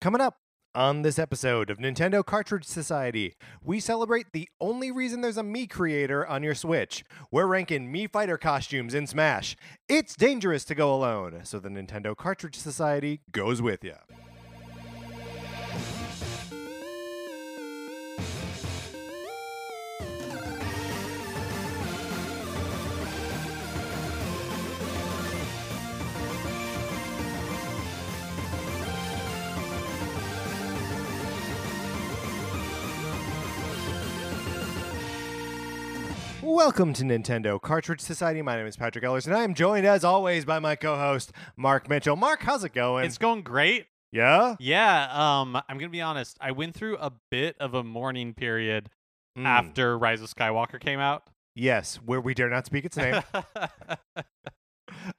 Coming up on this episode of Nintendo Cartridge Society, we celebrate the only reason there's a Mii creator on your Switch. We're ranking Mii fighter costumes in Smash. It's dangerous to go alone, so the Nintendo Cartridge Society goes with you. Welcome to Nintendo Cartridge Society. My name is Patrick Ellers, and I am joined, as always, by my co-host Mark Mitchell. Mark, how's it going? It's going great. yeah. Yeah, um I'm going to be honest. I went through a bit of a mourning period Mm. after Rise of Skywalker came out. Yes, where we dare not speak its name.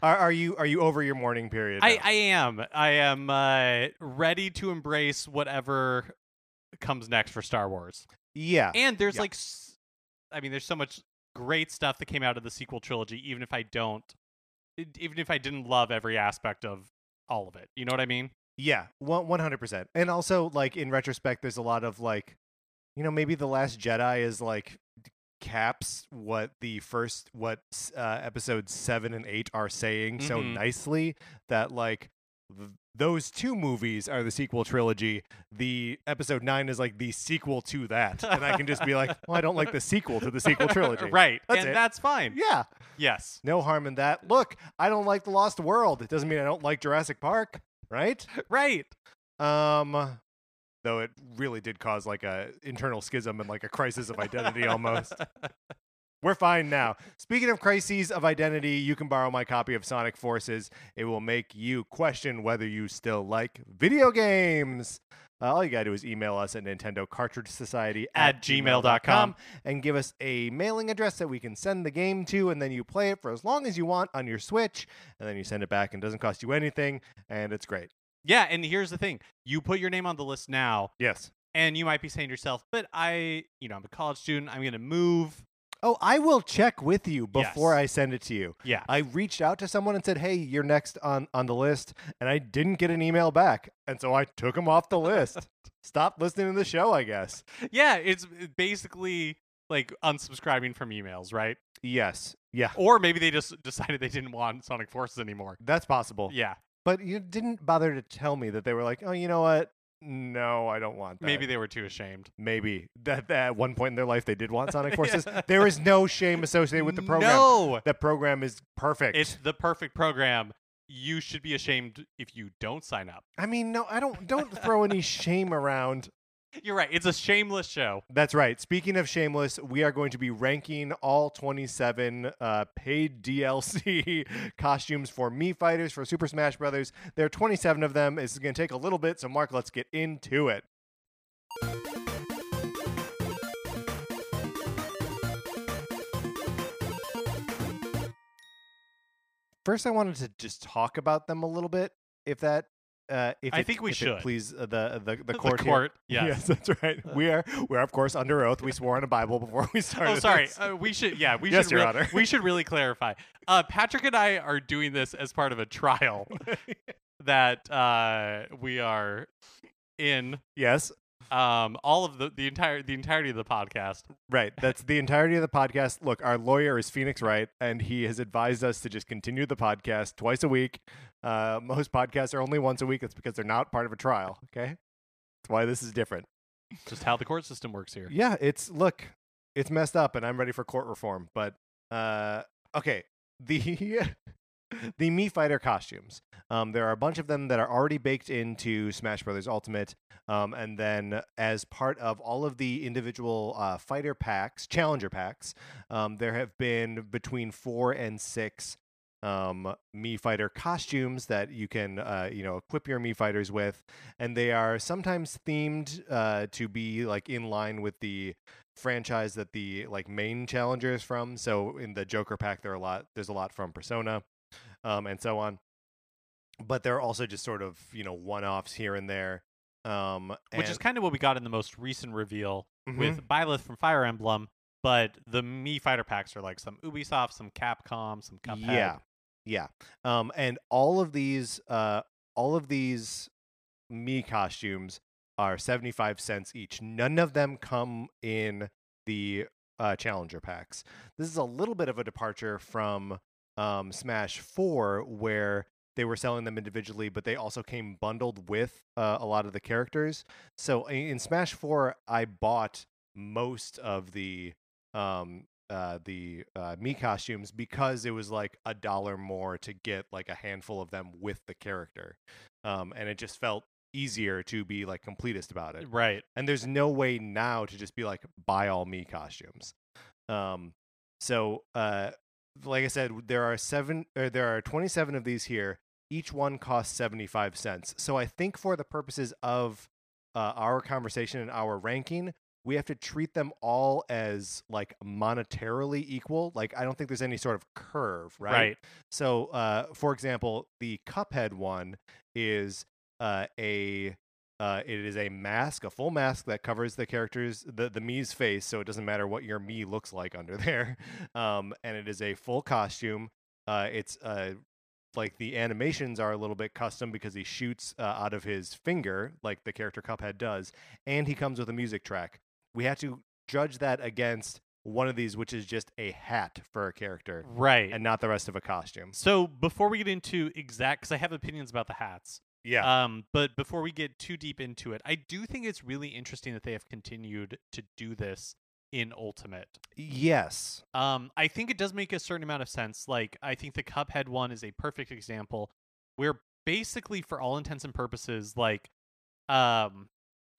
are, are you are you over your mourning period? I? I am. I am uh ready to embrace whatever comes next for Star Wars. yeah. And there's Yeah. like s- I mean there's so much great stuff that came out of the sequel trilogy even if I don't even if I didn't love every aspect of all of it. You know what I mean? Yeah, one hundred percent. And also, like in retrospect, there's a lot of like, you know, maybe the Last Jedi is like caps what the first what uh, episodes seven and eight are saying so Mhm. nicely that like those two movies are the sequel trilogy. The episode nine is like the sequel to that, and I can just be like, well, I don't like the sequel to the sequel trilogy. right. That's and it. that's fine. Yeah, Yes. no harm in that. Look, I don't like the Lost World. It doesn't mean I don't like Jurassic Park, right? Right. Um, though it really did cause like a internal schism and like a crisis of identity almost. We're fine now. Speaking of crises of identity, you can borrow my copy of Sonic Forces. It will make you question whether you still like video games. Uh, all you gotta do is email us at Nintendo Cartridge Society At gmail.com. and give us a mailing address that we can send the game to, and then you play it for as long as you want on your Switch, and then you send it back and it doesn't cost you anything, and it's great. Yeah, and here's the thing. You put your name on the list now, Yes. and you might be saying to yourself, but I, you know, I'm a college student. I'm going to move. Oh, I will check with you before Yes. I send it to you. Yeah. I reached out to someone and said, "Hey, you're next on on the list," and I didn't get an email back, and so I took him off the list. Stop listening to the show, I guess. yeah, it's uh, basically like unsubscribing from emails, right? Yes, yeah, Or maybe they just decided they didn't want Sonic Forces anymore. that's possible. Yeah. But you didn't bother to tell me that they were like, "Oh, you know what? No, I don't want that." Maybe they were too ashamed. maybe that, that at one point in their life they did want Sonic Forces. Yeah. There is no shame associated with the program. No. That program is perfect. It's the perfect program. You should be ashamed if you don't sign up. I mean, no, I don't. Don't throw any shame around. You're right. It's a shameless show. That's right. Speaking of shameless, we are going to be ranking all 27 uh, paid DLC costumes for Mii Fighters for Super Smash Brothers. There are 27 of them. This is going to take a little bit, so Mark, let's get into it. First, I wanted to just talk about them a little bit, if that. Uh, if I it- think we should. please uh, the the the The court. here. court, yes. yes, that's right. We are we are of course under oath. We swore on a Bible before we started. Oh, sorry. Uh, we should. Yeah, we Yes, should. Your real- Honor. we should really clarify. Uh, Patrick and I are doing this as part of a trial that uh, we are in. yes, Um, all of the the entire the entirety of the podcast. right. That's the entirety of the podcast. Look, our lawyer is Phoenix Wright, and he has advised us to just continue the podcast twice a week. Uh, most podcasts are only once a week. It's because they're not part of a trial. Okay, that's why this is different. Just how the court system works here. Yeah, it's look, it's messed up, and I'm ready for court reform. But uh, okay, the the Mii Fighter costumes. Um, there are a bunch of them that are already baked into Smash Brothers Ultimate, um, and then as part of all of the individual uh, fighter packs, challenger packs, um, there have been between four and six um Mii Fighter costumes that you can uh you know equip your Mii Fighters with. And they are sometimes themed uh to be like in line with the franchise that the like main challenger is from. So in the Joker pack there are a lot there's a lot from Persona um and so on but there are also just sort of you know one-offs here and there um Which is kind of what we got in the most recent reveal Mhm. with Byleth from Fire Emblem. But the Mii fighter packs are like some Ubisoft, some Capcom, some Cuphead. Yeah, yeah. Um, and all of these, uh, all of these Mii costumes are 75 cents each. None of them come in the uh, challenger packs. This is a little bit of a departure from um, Smash 4, where they were selling them individually, but they also came bundled with uh, a lot of the characters. So in, Smash 4, I bought most of the um, uh, the uh, Mii costumes because it was like a dollar more to get like a handful of them with the character, um, and it just felt easier to be like completist about it. Right. And there's no way now to just be like buy all Mii costumes. Um, so uh, like I said, there are seven or there are 27 of these here. Each one costs 75 cents. So I think for the purposes of uh, our conversation and our ranking, we have to treat them all as like monetarily equal. Like I don't think there's any sort of curve, right? Right. So, uh, for example, the Cuphead one is uh, a uh, it is a mask, a full mask that covers the character's the the Mii's face, so it doesn't matter what your Mii looks like under there. Um, and it is a full costume. Uh, it's uh, like the animations are a little bit custom because he shoots uh, out of his finger, like the character Cuphead does, and he comes with a music track. We have to judge that against one of these, which is just a hat for a character Right. and not the rest of a costume. so before we get into exact, because I have opinions about the hats. Yeah. Um, but before we get too deep into it, I do think it's really interesting that they have continued to do this in Ultimate. yes. Um, I think it does make a certain amount of sense. Like, I think the Cuphead one is a perfect example where basically, for all intents and purposes, like, um,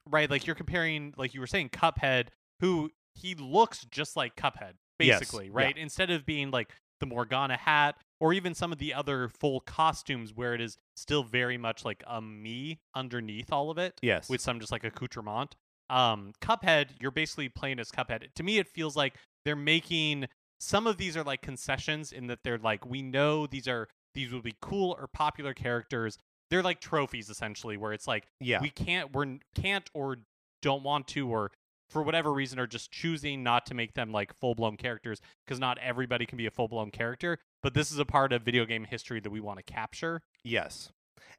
right, like you're comparing, like you were saying, Cuphead, who he looks just like Cuphead, Yes, basically, yeah. right? Instead of being like the Morgana hat or even some of the other full costumes where it is still very much like a Mii underneath all of it Yes. with some just like accoutrement. Um, Cuphead, you're basically playing as Cuphead. To me, it feels like they're making some of these are like concessions in that they're like, we know these are these will be cool or popular characters. They're like trophies essentially, where it's like yeah. we can't, we're can't or don't want to or for whatever reason are just choosing not to make them like full blown characters because not everybody can be a full blown character. But this is a part of video game history that we want to capture. Yes.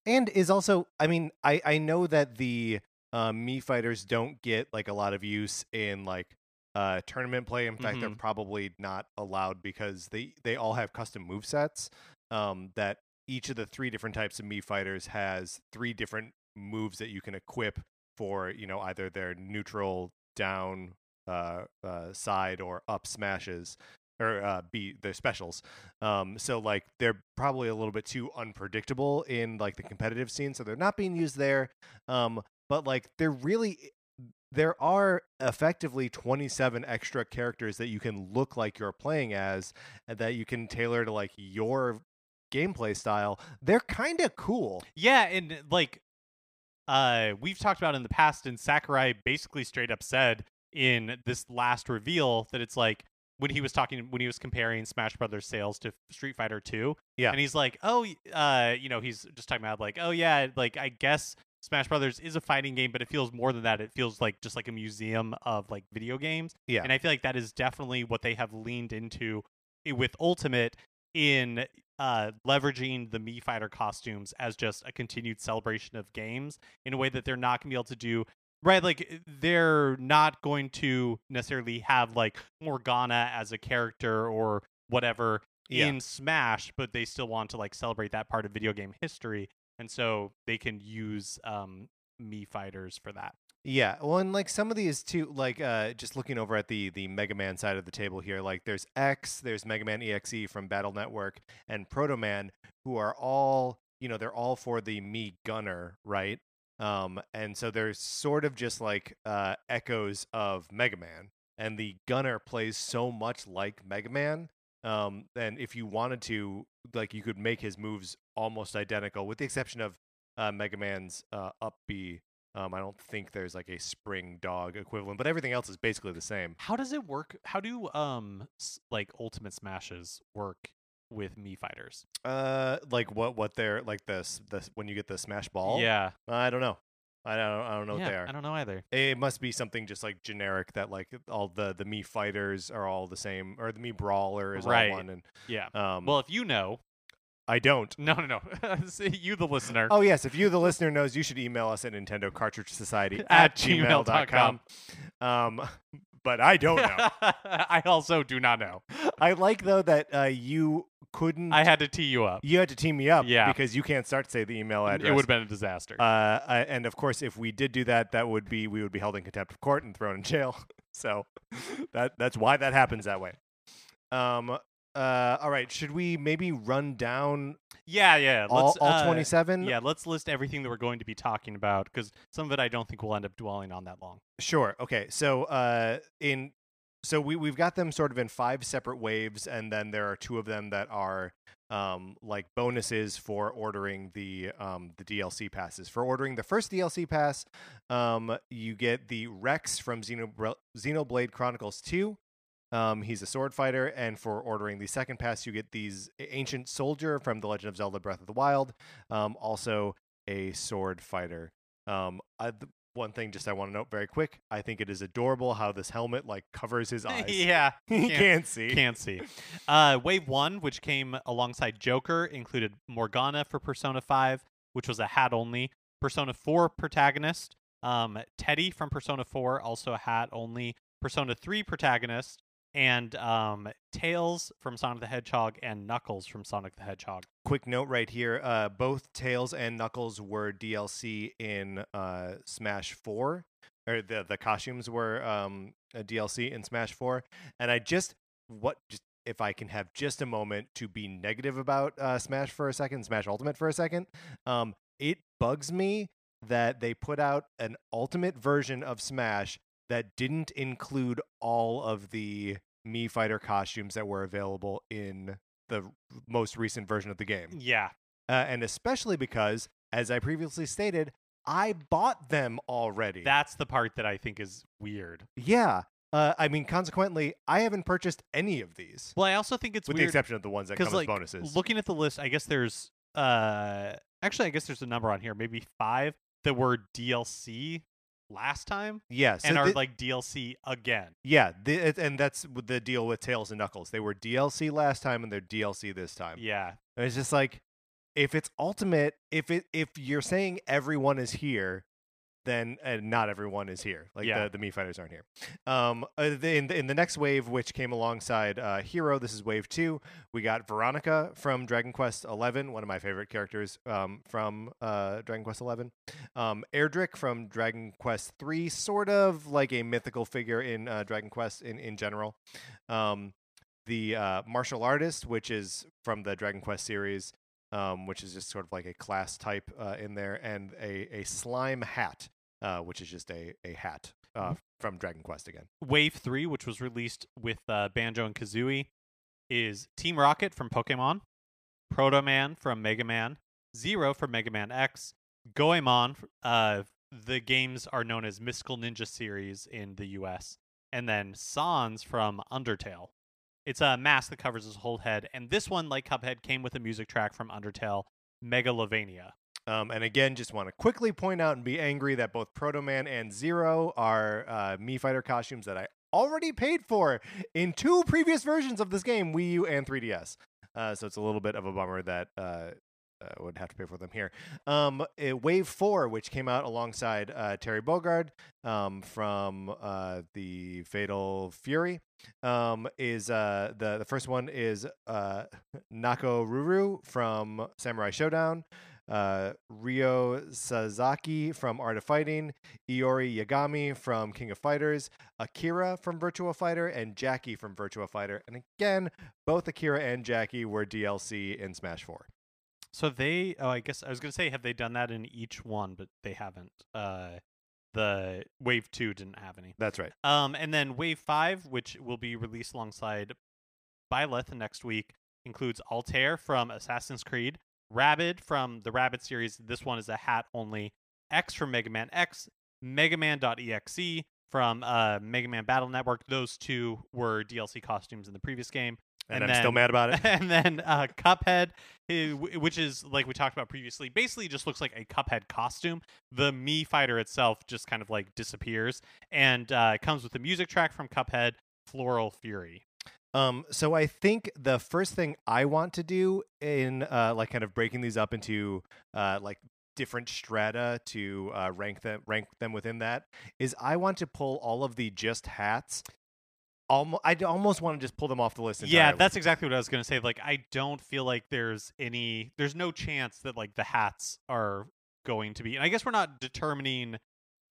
And is also, I mean, I I know that the uh, Mii fighters don't get like a lot of use in like uh tournament play. In fact, they're Mhm. probably not allowed because they they all have custom move sets. Um, that each of the three different types of Mii fighters has three different moves that you can equip for you know either their neutral down uh, uh side or up smashes or uh be their specials. Um so like they're probably a little bit too unpredictable in like the competitive scene so they're not being used there. Um but like they're really there are effectively 27 extra characters that you can look like you're playing as and that you can tailor to like your gameplay style. They're kind of cool. Yeah, and like uh we've talked about in the past and Sakurai basically straight up said in this last reveal that it's like when he was talking when he was comparing Smash Brothers sales to Street Fighter 2 Yeah. and he's like oh uh you know he's just talking about like oh yeah like I guess Smash Brothers is a fighting game but it feels more than that. It feels like just like a museum of like video games. Yeah. And I feel like that is definitely what they have leaned into with Ultimate in uh, leveraging the Mii Fighter costumes as just a continued celebration of games in a way that they're not going to be able to do. Right, like they're not going to necessarily have like Morgana as a character or whatever Yeah. in Smash, but they still want to like celebrate that part of video game history, and so they can use um, Mii Fighters for that. Yeah, well, and like some of these too, like uh, just looking over at the the Mega Man side of the table here, like there's X, there's Mega Man EXE from Battle Network, and Proto Man, who are all you know they're all for the Mii Gunner, right? Um, and so they're sort of just like uh, echoes of Mega Man, and the Gunner plays so much like Mega Man. Um, and if you wanted to, like, you could make his moves almost identical, with the exception of uh, Mega Man's uh, up B. Um, I don't think there's like a spring dog equivalent, but everything else is basically the same. How does it work? How do um s- like Ultimate Smashes work with Mii Fighters? Uh, like what? What they're like this? This when you get the smash ball? Yeah, I don't know. I don't. I don't know what they are. I don't know either. It must be something just like generic that like all the the Mii fighters are all the same, or the Mii brawler is Right. one. And Yeah. um, Well, if you know, I don't. No, no, no. you, the listener. Oh yes, if you, the listener, knows, you should email us at Nintendo Cartridge Society At gmail.com. Um, but I don't know. I also do not know. I like though that uh, you couldn't. I had to tee you up. you had to tee me up, Yeah. because you can't start to say the email address. It would have been a disaster. Uh, uh, and of course, if we did do that, that would be we would be held in contempt of court and thrown in jail. so that that's why that happens that way. Um. Uh. All right. Should we maybe run down yeah, yeah. all Let's, all uh, twenty seven? Yeah, let's list everything that we're going to be talking about because some of it I don't think we'll end up dwelling on that long. Sure. Okay. So uh, in so we we've got them sort of in five separate waves, and then there are two of them that are um, like bonuses for ordering the um, the DLC passes. For ordering the first DLC pass, um, you get the Rex from Xenoblade Chronicles Two. Um, he's a sword fighter, and for ordering the second pass, you get these Ancient Soldier from The Legend of Zelda: Breath of the Wild, um, also a sword fighter. Um, I, th- one thing just I want to note very quick. I think it is adorable how this helmet like covers his eyes. yeah, he can't- can't see. can't see. Uh, Wave one, which came alongside Joker, included Morgana for Persona Five, which was a hat only. Persona Four protagonist, um, Teddy from Persona Four, also a hat only. Persona Three protagonist, and um, Tails from Sonic the Hedgehog and Knuckles from Sonic the Hedgehog. Quick note right here: uh, both Tails and Knuckles were DLC in uh, Smash Four, or the the costumes were um, a DLC in Smash Four. And I just what just if I can have just a moment to be negative about uh, Smash for a second, Smash Ultimate for a second, um, it bugs me that they put out an Ultimate version of Smash that didn't include all of the Mii Fighter costumes that were available in the most recent version of the game. Yeah, Uh, and especially because, as I previously stated, I bought them already. that's the part that I think is weird. yeah. Uh, I mean, consequently, I haven't purchased any of these, Well, I also think it's with the exception of the ones that come because as bonuses. looking at the list, I guess there's uh actually I guess there's a number on here, maybe five that were DLC last time yeah, so and are thi- like DLC again. yeah, the, and that's the deal with Tails and Knuckles. They were DLC last time, and they're DLC this time. Yeah, And it's just like, if it's ultimate, if it if you're saying everyone is here, then uh, not everyone is here. Like Yeah. the the Mii fighters aren't here. Um, uh, in the, in the next wave, which came alongside uh, Hero, this is wave two. We got Veronica from Dragon Quest Eleven, one of my favorite characters um, from uh, Dragon Quest Eleven. Um, Erdrick from Dragon Quest Three, sort of like a mythical figure in uh, Dragon Quest in in general. Um, the uh, martial artist, which is from the Dragon Quest series, um, which is just sort of like a class type uh, in there, and a, a slime hat, uh, which is just a, a hat uh, from Dragon Quest again. Wave three, which was released with uh, Banjo and Kazooie, is Team Rocket from Pokemon, Proto Man from Mega Man, Zero from Mega Man X, Goemon. Uh, the games are known as Mystical Ninja series in the U.S., and then Sans from Undertale. It's a mask that covers his whole head, and this one, like Cuphead, came with a music track from Undertale, Megalovania. Um, and again, just want to quickly point out and be angry that both Proto Man and Zero are uh, Mii Fighter costumes that I already paid for in two previous versions of this game, Wii U and 3DS. Uh, so it's a little bit of a bummer that uh, uh, would have to pay for them here. Um, uh, Wave Four, which came out alongside uh, Terry Bogard um, from uh, the Fatal Fury, um, is uh, the the first one is uh, Nakoruru from Samurai Showdown. Uh, Ryo Sasaki from Art of Fighting, Iori Yagami from King of Fighters, Akira from Virtua Fighter, and Jackie from Virtua Fighter. And again, both Akira and Jackie were DLC in Smash 4. So they, oh, I guess I was gonna say, have they done that in each one? But they haven't. Uh, the Wave Two didn't have any. That's right. Um, and then Wave Five, which will be released alongside Byleth next week, includes Altair from Assassin's Creed, Rabbid from the Rabbid series. This one is a hat only. X from Mega Man X, Mega Man.exe from uh, Mega Man Battle Network. Those two were DLC costumes in the previous game. And, And I'm still mad about it. and then uh, Cuphead, which is like we talked about previously, basically just looks like a Cuphead costume. The Mii fighter itself just kind of like disappears, and uh, it comes with a music track from Cuphead, Floral Fury. Um, so I think the first thing I want to do in uh, like kind of breaking these up into uh, like different strata to uh, rank them rank them within that is I want to pull all of the just hats. Almost, I almost want to just pull them off the list. Entirely. Yeah, that's exactly what I was going to say. Like, I don't feel like there's any, there's no chance that like the hats are going to be. And I guess we're not determining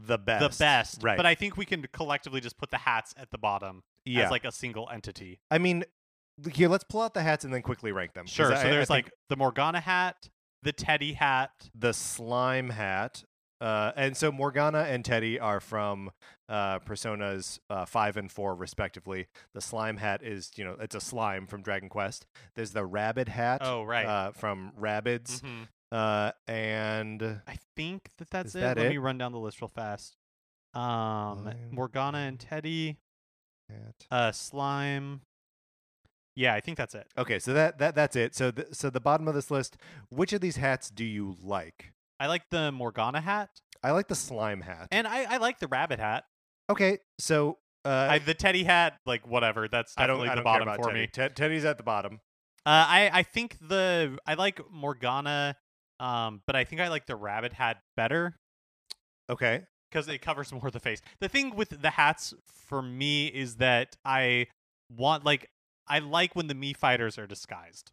the best. the best, right? But I think we can collectively just put the hats at the bottom yeah, as like a single entity. I mean, here let's pull out the hats and then quickly rank them. Sure. I- so I there's think like the Morgana hat, the Teddy hat. the slime hat. Uh, and so Morgana and Teddy are from uh, Personas uh, five and four, respectively. The slime hat is, you know, it's a slime from Dragon Quest. There's the rabbit hat Oh, right. uh, from Rabbids, Mhm. uh, and I think that that's it. that Let it? me run down the list real fast. Um, Slime. Morgana and Teddy, hat. uh, slime. Yeah, I think that's it. Okay, so that that that's it. So the, so the bottom of this list, which of these hats do you like? I like the Morgana hat, I like the slime hat. and I, I like the rabbit hat. okay, so uh, I, the Teddy hat, like whatever. That's I don't definitely I the don't bottom care about for Teddy. me. Ted- Teddy's at the bottom. Uh, I I think the I like Morgana, um, but I think I like the rabbit hat better Okay, because it covers more of the face. The thing with the hats for me is that I want like I like when the Mii fighters are disguised.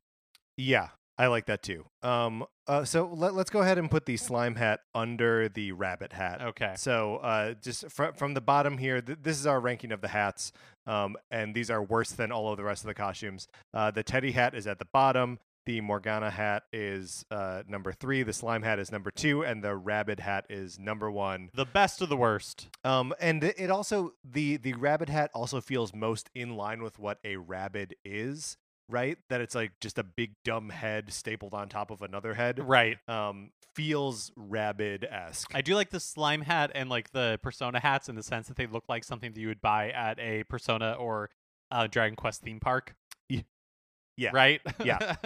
Yeah, I like that too. Um, uh, so let, let's go ahead and put the slime hat under the rabbit hat. Okay. So uh, just fr- from the bottom here, th- this is our ranking of the hats, um, and these are worse than all of the rest of the costumes. Uh, the Teddy hat is at the bottom. The Morgana hat is uh, number three. The slime hat is number two, and the rabbit hat is number one. The best of the worst. Um, and it it also the the rabbit hat also feels most in line with what a rabbit is, right? That it's like just a big dumb head stapled on top of another head. Right. Um, feels rabid esque. I do like the slime hat and like the persona hats in the sense that they look like something that you would buy at a persona or uh, Dragon Quest theme park. Yeah. Right? Yeah.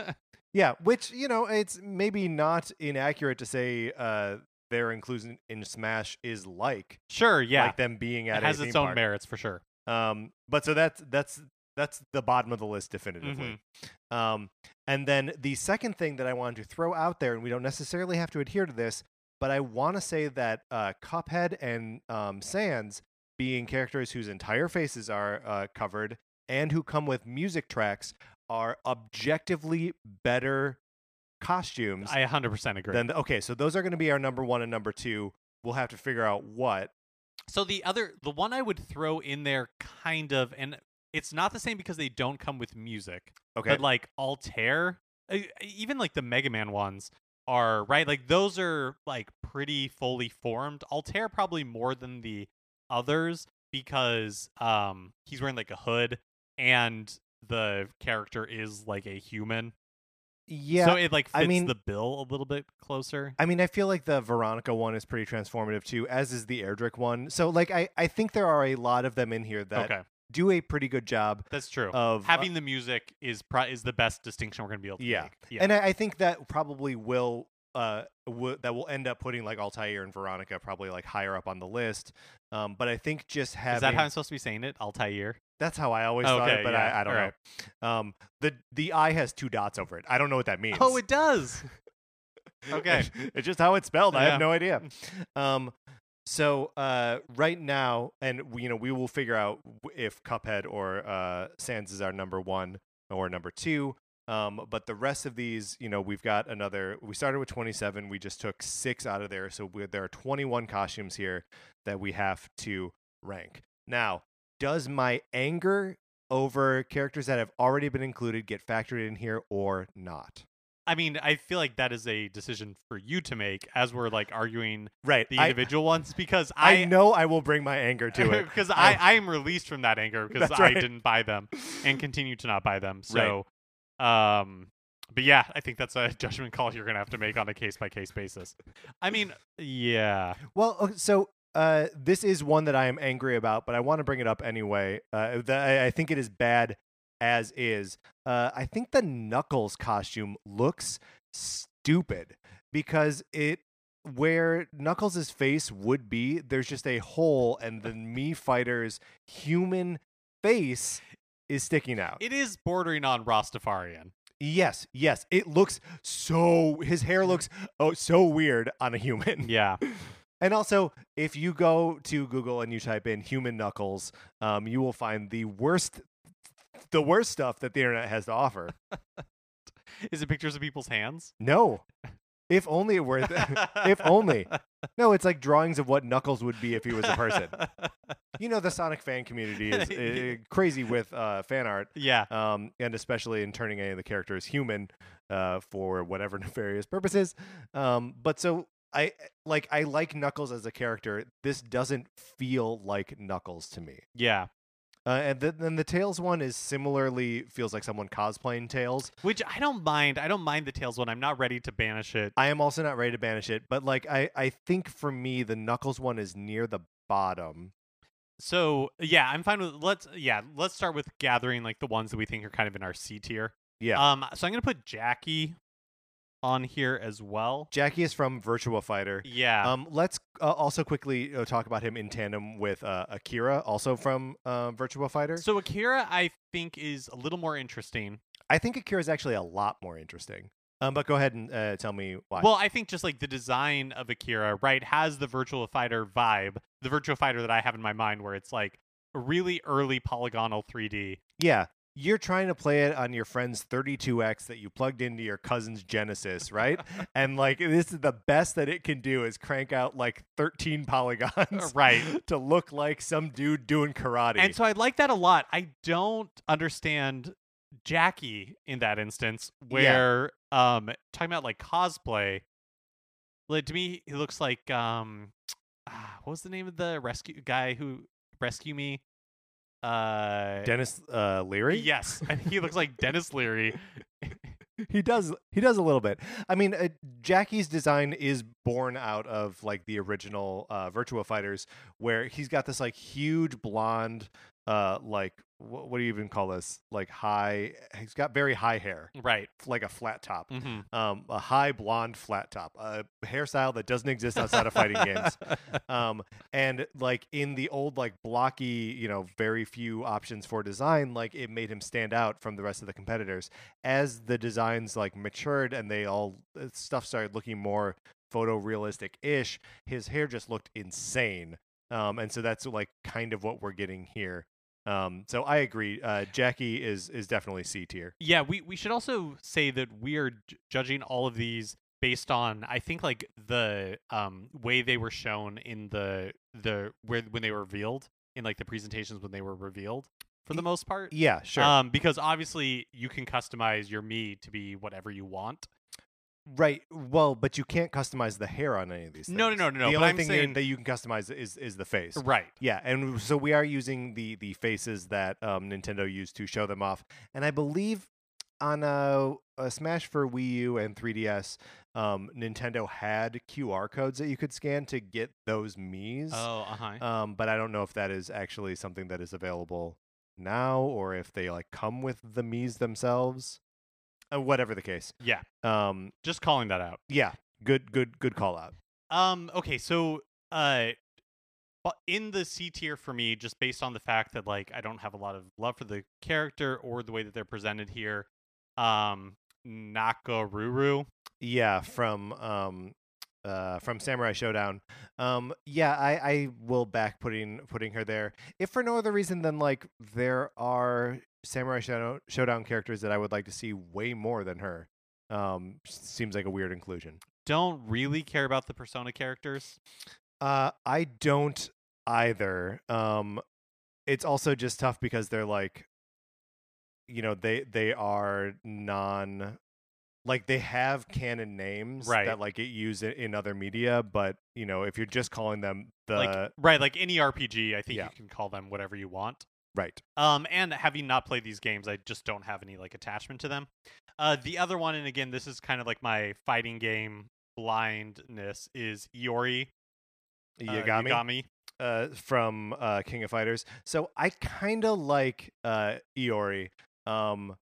Yeah, which you know, it's maybe not inaccurate to say uh, their inclusion in Smash is like sure, yeah. like them being at it has a its own park. merits for sure. Um, but so that's that's that's the bottom of the list definitively. Mm-hmm. Um, and then the second thing that I wanted to throw out there, and we don't necessarily have to adhere to this, but I want to say that uh, Cuphead and um, Sans, being characters whose entire faces are uh, covered and who come with music tracks, are objectively better costumes I 100% agree. than the, okay. So those are going to be our number one and number two. We'll have to figure out what. So the other, the one I would throw in there, kind of, and it's not the same because they don't come with music. Okay. But like Altair, even like the Mega Man ones are right. Like those are like pretty fully formed. Altair probably more than the others because um he's wearing like a hood and the character is like a human. yeah. So it like fits I mean- the bill a little bit closer. I mean, I feel like the Veronica one is pretty transformative too, as is the Erdrick one. So, like, I, I think there are a lot of them in here that okay, do a pretty good job that's true. of Having the music is pro- is the best distinction we're gonna be able to Yeah. make. Yeah. and I, I think that probably will uh w- that will end up putting like Altair and Veronica probably like higher up on the list. Um, but I think just having is that how I'm supposed to be saying it? Altair. that's how I always thought it, but yeah, I, I don't know. Um, the the I has two dots over it. I don't know what that means. Oh, it does. Okay. it's just how it's spelled. I have no idea. Um, so uh, right now, and we- you know, we will figure out if Cuphead or uh, Sans is our number one or number two. Um, but the rest of these, you know, we've got another. We started with 27. We just took six out of there, so there are 21 costumes here that we have to rank. Now, does my anger over characters that have already been included get factored in here or not? I mean, I feel like that is a decision for you to make as we're like arguing Right. the I- individual ones because I, I know I will bring my anger to it. because I- I, I am released from that anger because That's I right. didn't buy them and continue to not buy them. Right. So, um, but yeah, I think that's a judgment call you're gonna have to make on a case by case basis. I mean, yeah, Well, so uh, this is one that I am angry about, but I want to bring it up anyway. Uh, that I, I think it is bad as is. Uh, I think the Knuckles costume looks stupid because it where Knuckles' face would be, there's just a hole, and the Mii Fighter's human face is sticking out. It is bordering on Rastafarian. yes, yes. It looks so his hair looks oh so weird on a human. Yeah. And also, if you go to Google and you type in human knuckles, um, you will find the worst the worst stuff that the internet has to offer. Is it pictures of people's hands? No. If only it were th- if only. No, it's like drawings of what Knuckles would be if he was a person. you know, the Sonic fan community is uh, crazy with uh, fan art, yeah. um, and especially in turning any of the characters human uh, for whatever nefarious purposes. Um, but so I like I like Knuckles as a character. This doesn't feel like Knuckles to me. Yeah. Uh, and then then the Tails one is similarly feels like someone cosplaying Tails. Which I don't mind. I don't mind the Tails one. I'm not ready to banish it. I am also not ready to banish it, but like I I think for me the Knuckles one is near the bottom. So yeah, I'm fine with let's yeah, let's start with gathering like the ones that we think are kind of in our C tier. Yeah. Um so I'm gonna put Jackie on here as well. Jackie is from Virtua Fighter. Yeah. Um, let's uh, also quickly uh, talk about him in tandem with uh, Akira, also from uh, Virtua Fighter. so Akira I think is a little more interesting. I think Akira is actually a lot more interesting. Um, but go ahead and uh, tell me why. Well, I think just like the design of Akira, right, has the Virtua Fighter vibe, the Virtua Fighter that I have in my mind, where it's like a really early polygonal 3D. yeah, you're trying to play it on your friend's 32X that you plugged into your cousin's Genesis, right? and like this is the best that it can do is crank out like 13 polygons, Right. to look like some dude doing karate. And so I like that a lot. I don't understand Jackie in that instance, where um talking about like cosplay. Like to me, he looks like um, ah, what was the name of the rescue guy who rescue me? Uh, Dennis uh, Leary. yes, and he looks like Denis Leary. he does he does a little bit i mean uh, jackie's design is born out of like the original uh virtua fighters where he's got this like huge blonde uh like wh- what do you even call this? Like high he's got very high hair Right. like a flat top hmm um a high blonde flat top a hairstyle that doesn't exist outside of fighting games. Um and like in the old like blocky you know very few options for design like it made him stand out from the rest of the competitors. As the designs like matured and they all uh, stuff started looking more photorealistic ish his hair just looked insane. Um and so that's like kind of what we're getting here um so i agree uh jackie is is definitely c tier Yeah, we we should also say that we are j- judging all of these based on I think like the um way they were shown in the the where when they were revealed in like the presentations when they were revealed for the most part. yeah sure Um because obviously you can customize your Mii to be whatever you want. Right. Well, but you can't customize the hair on any of these. Things. No, no, no, no, no, The only I'm thing saying- that you can customize is is the face. Right. Yeah, and so we are using the the faces that um, Nintendo used to show them off, and I believe on a, a Smash for Wii U and 3DS, um, Nintendo had QR codes that you could scan to get those Mii's. Oh, uh-huh. Um, but I don't know if that is actually something that is available now, or if they like come with the Mii's themselves. Uh, whatever the case. yeah. Um, Just calling that out. yeah, good, good, good call out. Um. Okay. So, uh, but in the C tier for me, just based on the fact that like I don't have a lot of love for the character or the way that they're presented here, um, Nakoruru. Yeah, from um uh from Samurai Showdown. Um yeah, I I will back putting putting her there. If for no other reason than like there are Samurai Showdown characters that I would like to see way more than her. Um seems like a weird inclusion. Don't really care about the Persona characters. Uh I don't either. Um it's also just tough because they're like you know, they they are non like they have canon names Right. that like get used in, in other media, but you know, if you're just calling them the like right, like any RPG, I think yeah. you can call them whatever you want. right. Um, and having not played these games, I just don't have any like attachment to them. Uh, the other one, and again, this is kind of like my fighting game blindness, is Iori uh, Yagami, Yagami. uh, from uh, King of Fighters. So I kind of like uh, Iori. Um,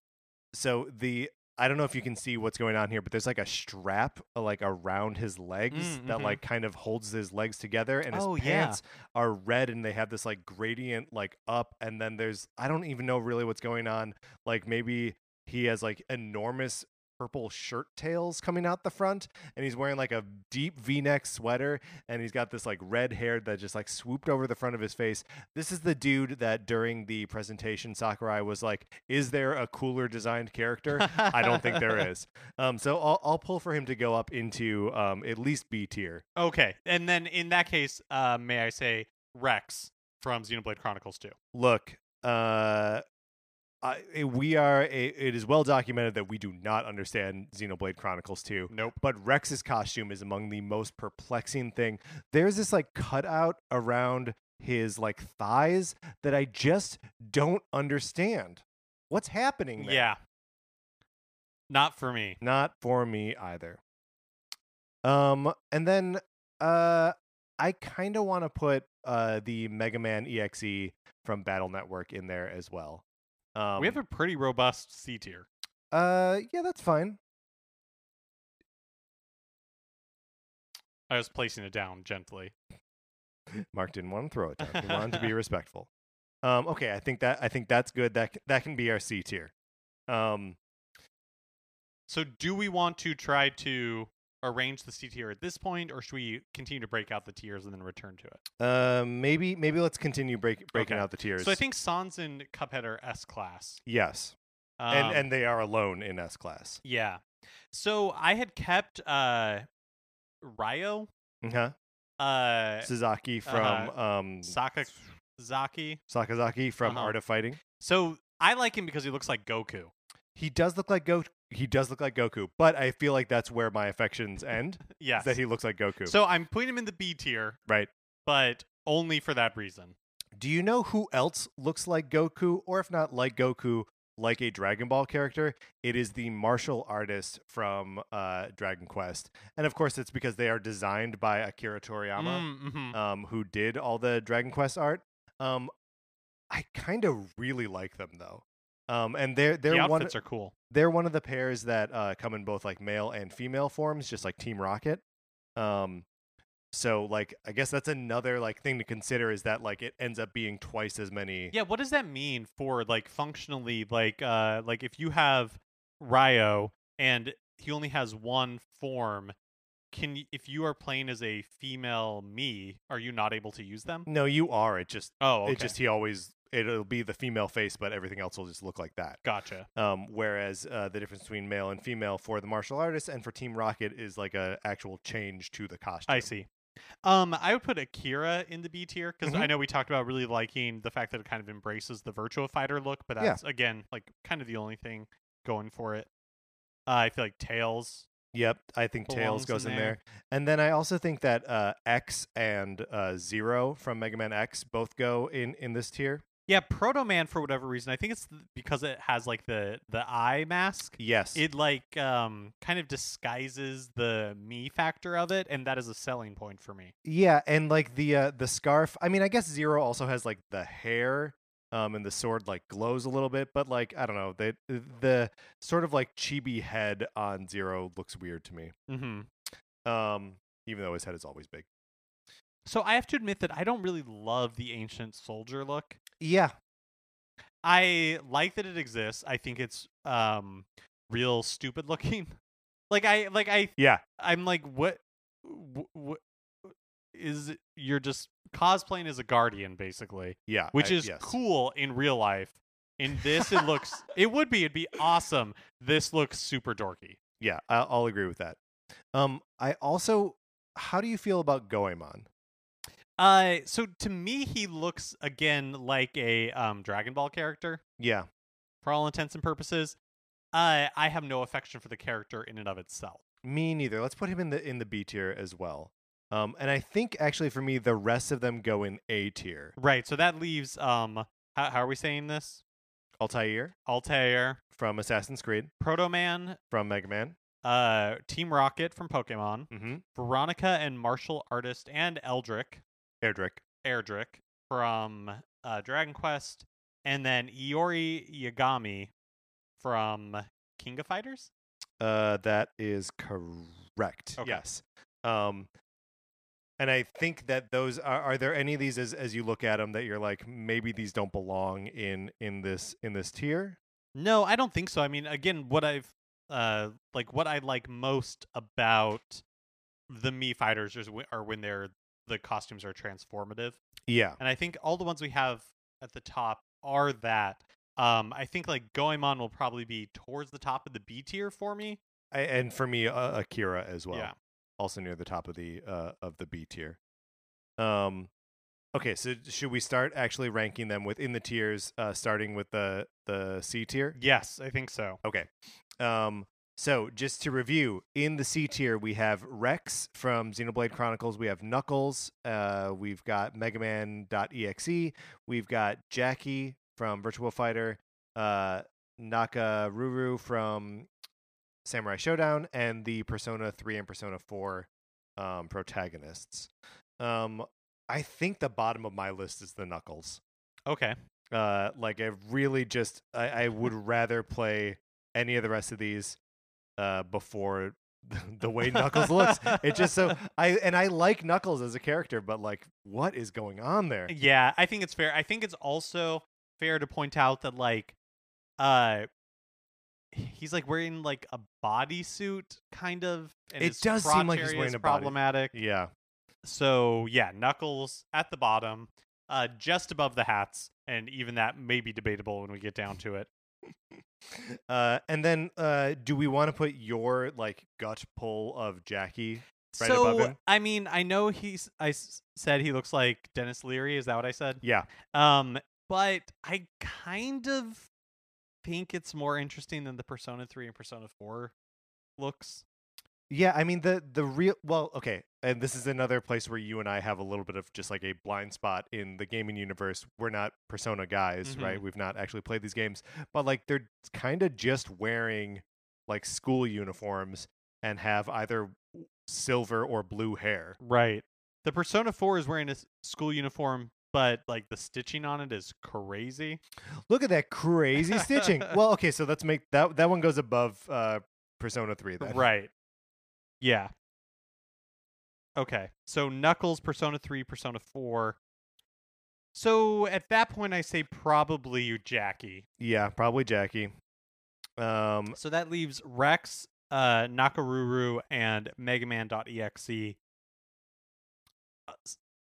so the I don't know if you can see what's going on here, but there's like a strap uh, like around his legs Mm, that mhm. like kind of holds his legs together, and his Oh, yeah. pants are red, and they have this like gradient like up, and then there's I don't even know really what's going on. Like maybe he has like enormous purple shirt tails coming out the front and he's wearing like a deep v-neck sweater and he's got this like red hair that just like swooped over the front of his face. This is the dude that during the presentation sakurai was like is there a cooler designed character? I don't think there is. Um so i'll, I'll pull for him to go up into um at least b tier. Okay, and then in that case, uh, may I say Rex from Xenoblade Chronicles 2? look uh I, eh, we are a, it is well documented that we do not understand xenoblade chronicles 2 Nope. but Rex's costume is among the most perplexing thing. There's this like cutout around his like thighs that I just don't understand. What's happening there? Yeah. Not for me. Not for me either. Um and then uh I kind of want to put uh the Mega Man EXE from Battle Network in there as well. Um we have a pretty robust C tier. uh yeah, that's fine. I was placing it down gently. Mark didn't want to throw it down. He wanted to be respectful. Um, okay, I think that I think that's good. That that can be our C tier. Um, So, do we want to try to arrange the C tier at this point, or should we continue to break out the tiers and then return to it? uh, maybe maybe let's continue break, breaking Okay. out the tiers. So, I think Sans and Cuphead are S class. yes, Um, and and they are alone in S class. yeah. So, I had kept uh, Ryo, Uh-huh. uh, Suzaki from um, Sakazaki. Sakazaki from Uh-huh. Art of Fighting. So, I like him because he looks like Goku. He does look like Goku. He does look like Goku, but I feel like that's where my affections end. Yes. That he looks like Goku. So, I'm putting him in the B tier, right. but only for that reason. Do you know who else looks like Goku, or if not like Goku, like a Dragon Ball character? It is the martial artist from uh, Dragon Quest, and of course, it's because they are designed by Akira Toriyama, Mm, mhm. um, who did all the Dragon Quest art. Um, I kind of really like them though, um, and they're they're the one outfits are cool. they're one of the pairs that uh, come in both like male and female forms, just like Team Rocket. Um, so like I guess that's another like thing to consider is that like it ends up being twice as many. Yeah, what does that mean for like functionally like uh like if you have Ryo and he only has one form, can y- if you are playing as a female Mii, are you not able to use them? No, you are. It just Oh, okay. it just he always it'll be the female face, but everything else will just look like that. gotcha. Um, whereas uh, the difference between male and female for the martial artist and for Team Rocket is like a actual change to the costume. I see. Um, I would put Akira in the B tier because Mhm. I know we talked about really liking the fact that it kind of embraces the virtua Fighter look, but Yeah. that's again like kind of the only thing going for it. Uh, I feel like Tails. Yep, I think Tails goes in in there. there. And then I also think that uh, X and uh, Zero from Mega Man X both go in in this tier. Yeah, Proto Man for whatever reason. I think it's because it has like the the eye mask. Yes. It like um kind of disguises the Mii factor of it, and that is a selling point for me. yeah, and like the uh, the scarf. I mean, I guess Zero also has like the hair. Um, and the sword like glows a little bit, but like I don't know, the the sort of like chibi head on Zero looks weird to me. Mm-hmm. Um, even though his head is always big. So I have to admit that I don't really love the ancient soldier look. Yeah, I like that it exists. I think it's um real stupid looking. Like I like I yeah, I'm like what what is it- you're just cosplaying as a guardian basically, yeah. which I- is yes. cool in real life. In this it looks it would be it'd be awesome. This looks super dorky. Yeah, I'll, I'll agree with that. Um, I also, how do you feel about Goemon? Uh so to me he looks again like a um Dragon Ball character Yeah, for all intents and purposes. Uh I have no affection for the character in and of itself. me neither. Let's put him in the in the B tier as well. Um, and I think actually for me, the rest of them go in A tier. Right, so that leaves um how, how are we saying this? Altair Altair, from Assassin's Creed, Proto Man, from Mega Man. uh Team Rocket from Pokemon, Mm-hmm. Veronica and martial artist and Eldrick, Erdrick. Erdrick from uh Dragon Quest, and then Iori Yagami from King of Fighters. Uh, that is correct. Okay. Yes. Um, and I think that those are. Are there any of these as as you look at them that you're like maybe these don't belong in in this in this tier? No, I don't think so. I mean, again, what I've uh like what I like most about the Mii fighters is are when they're the costumes are transformative, Yeah. and I think all the ones we have at the top are that. Um, I think like Goemon will probably be towards the top of the B tier for me. I, and for me, uh, Akira as well. Yeah. Also near the top of the uh of the B tier. Um. Okay, so should we start actually ranking them within the tiers, uh, starting with the the C tier? Yes, I think so. Okay. Um, so just to review, in the C tier we have Rex from Xenoblade Chronicles. We have Knuckles. Uh, we've got Mega Man.exe. We've got Jackie from Virtua Fighter. Uh, Nakoruru from Samurai Shodown, and the Persona 3 and Persona 4 um, protagonists. Um, I think the bottom of my list is the Knuckles Okay. uh like i really just i, I would rather play any of the rest of these uh before the way knuckles looks it just so i and i like knuckles as a character but like what is going on there Yeah, I think it's fair. I think it's also fair to point out that like uh he's like wearing like a bodysuit kind of and It does seem like he's wearing a body- problematic. yeah So, yeah, Knuckles at the bottom, uh just above the hats and even that may be debatable when we get down to it. uh and then uh do we want to put your like gut pull of jackie Right so, above him? I mean, I know he's I s- said he looks like Denis Leary, is that what I said? yeah Um, but I kind of think it's more interesting than the Persona 3 and Persona 4 looks. Yeah, I mean the the real well, okay, and this is another place where you and I have a little bit of just like a blind spot in the gaming universe. We're not Persona guys, right? Mhm. We've not actually played these games, but like they're kind of just wearing like school uniforms and have either silver or blue hair. Right. The Persona 4 is wearing a school uniform, but like the stitching on it is crazy. Look at that crazy stitching. Well, okay, so let's make that that one goes above uh Persona 3 then. Right. Yeah. Okay. So Knuckles, Persona 3, Persona 4. So at that point, I say probably Jackie. Yeah, probably Jackie. Um So that leaves Rex, uh, Nakoruru, and Mega Man.exe. Uh,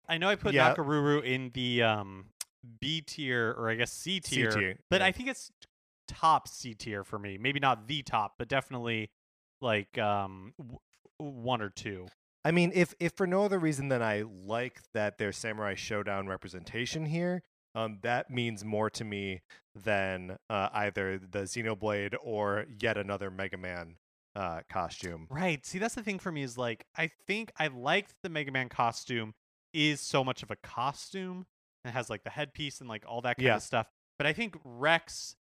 I know I put Yeah. Nakoruru in the um, B tier, or I guess C C tier, but yeah. I think it's top C tier for me. Maybe not the top, but definitely like um, one or two. I mean, if if for no other reason than I like that there's Samurai Shodown representation here, um, that means more to me than uh, either the Xenoblade or yet another Mega Man uh, costume. Right. See, that's the thing for me is like I think I liked the Mega Man costume is so much of a costume. It has like the headpiece and like all that kind Yeah. of stuff. But I think Rex,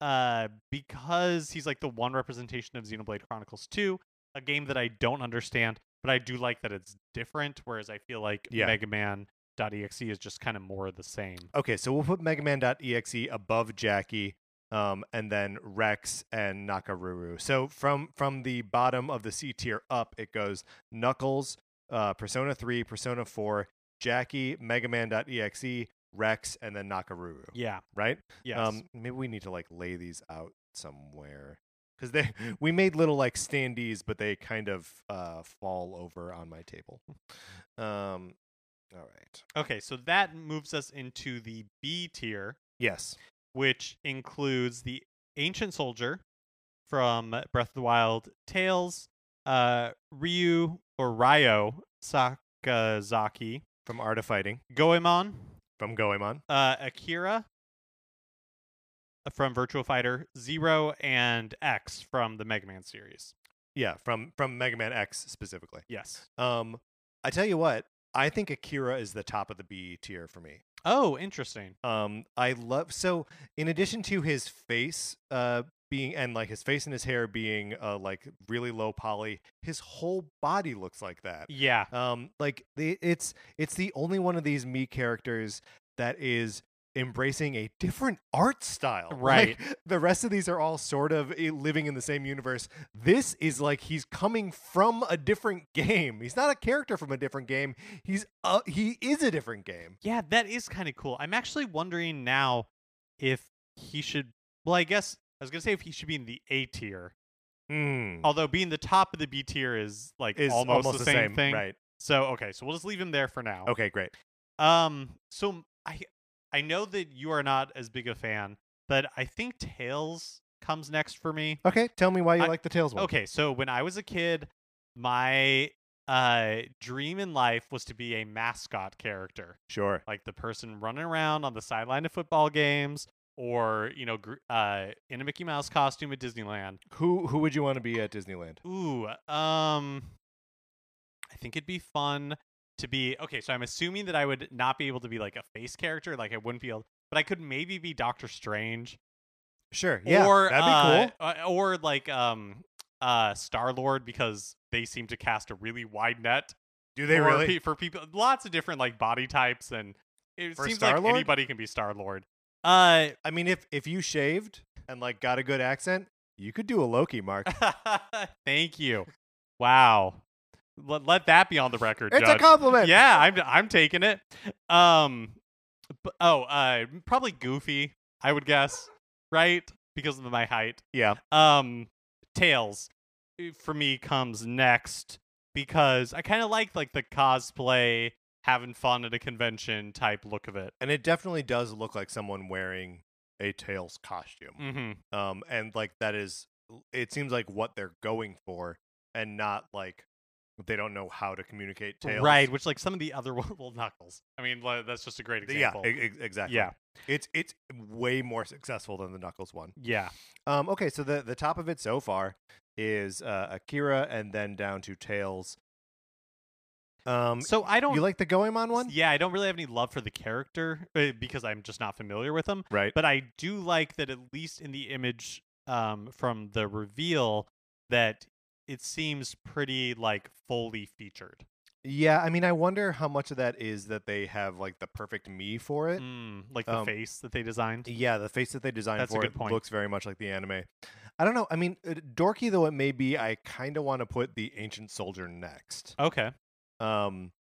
uh, because he's like the one representation of Xenoblade Chronicles 2, a game that I don't understand, but I do like that it's different. Whereas I feel like Yeah. Mega Man.exe is just kind of more of the same. Okay, so we'll put Mega Man.exe above Jackie, um, and then Rex and Nakoruru. So from from the bottom of the C tier up, it goes Knuckles, uh, Persona 3, Persona 4, Jackie, Mega Man.exe, Rex, and then Nakoruru. Yeah. Right? Yes. Um, maybe we need to like lay these out somewhere because they we made little like standees, but they kind of uh, fall over on my table. Um, all right. okay. So that moves us into the B tier. Yes. which includes the ancient soldier from Breath of the Wild, Tails, uh, Ryu or Ryo Sakazaki, From Art of Fighting, Goemon, from Goemon. uh, Akira from Virtua Fighter, Zero, and X from the Mega Man series. Yeah, from from Mega Man X specifically. Yes. Um, I tell you what, I think Akira is the top of the B tier for me. Oh, interesting. Um, I love so in addition to his face, uh, being and like his face and his hair being uh like really low poly, his whole body looks like that. Yeah. Um, like the it's it's the only one of these Mii characters that is embracing a different art style. Right. Like, the rest of these are all sort of eh, living in the same universe. This is like he's coming from a different game. He's not a character from a different game. He's uh, he is a different game. Yeah, that is kind of cool. I'm actually wondering now if he should. Well, I guess I was gonna say if he should be in the A tier. Hmm. Although being the top of the B tier is like is almost, the, same, thing. right? So okay, so we'll just leave him there for now. Okay, great. Um. So I I know that you are not as big a fan, but I think Tails comes next for me. Okay, tell me why you I- like the Tails one. Okay, so when I was a kid, my uh dream in life was to be a mascot character, sure. like the person running around on the sideline of football games, or you know, gr- uh, in a Mickey Mouse costume at Disneyland. Who who would you want to be at Disneyland? Ooh, um, I think it'd be fun to be okay. So I'm assuming that I would not be able to be like a face character, like I wouldn't be able, but I could maybe be Doctor Strange, Sure. Yeah, or that'd be uh, cool. uh, or like um uh Star Lord because they seem to cast a really wide net. Do they for really? pe- for people? Lots of different like body types, and it For seems like Star-Lord? anybody can be Star Lord. Uh, I mean, if if you shaved and like got a good accent, you could do a Loki, Mark. thank you. Wow, let, let that be on the record. it's Judge. a compliment. yeah, I'm I'm taking it. Um, but, oh, uh, probably Goofy. I would guess, right? Because of my height. Yeah. Um, Tails uh, for me comes next because I kind of like like the cosplay, having fun at a convention type look of it. And it definitely does look like someone wearing a Tails costume. Mm-hmm. Um, and like that is, it seems like what they're going for, and not like they don't know how to communicate Tails. Right, which like some of the other well Knuckles. I mean, like, that's just a great example. e- exactly. Yeah. It's it's way more successful than the Knuckles one. yeah. Um, okay, so the the top of it so far is uh, Akira, and then down to Tails. Um, So I don't. you like the Goemon one, Yeah, I don't really have any love for the character uh, because I'm just not familiar with him. right? But I do like that at least in the image um, from the reveal that it seems pretty like fully featured. Yeah, I mean, I wonder how much of that is that they have like the perfect Mii for it. Mm, like the Um, face that they designed. Yeah, the face that they designed That's for it point. looks very much like the anime. I don't know. I mean, uh, dorky though it may be, I kind of want to put the ancient soldier next. Okay. Um,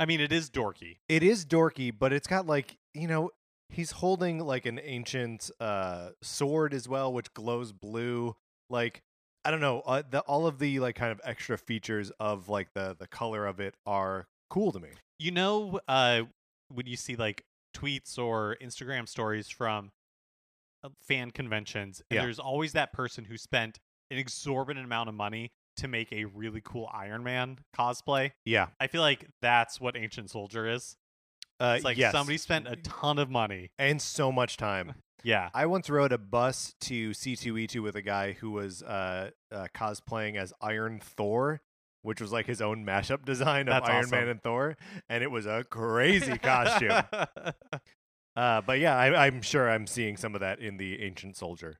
I mean, it is dorky. it is dorky, but it's got like you know he's holding like an ancient uh sword as well, which glows blue. Like I don't know, uh, the all of the like kind of extra features of like the the color of it are cool to me. You know, uh, when you see like tweets or Instagram stories from uh, fan conventions, and Yeah. there's always that person who spent an exorbitant amount of money to make a really cool Iron Man cosplay. Yeah. I feel like that's what Ancient Soldier is. Uh, It's like yes. somebody spent a ton of money. and so much time. Yeah. I once rode a bus to C2E2 with a guy who was uh, uh, cosplaying as Iron Thor, which was like his own mashup design of That's Iron awesome. Man and Thor, and it was a crazy costume. Uh, but yeah, I, I'm sure I'm seeing some of that in the Ancient Soldier.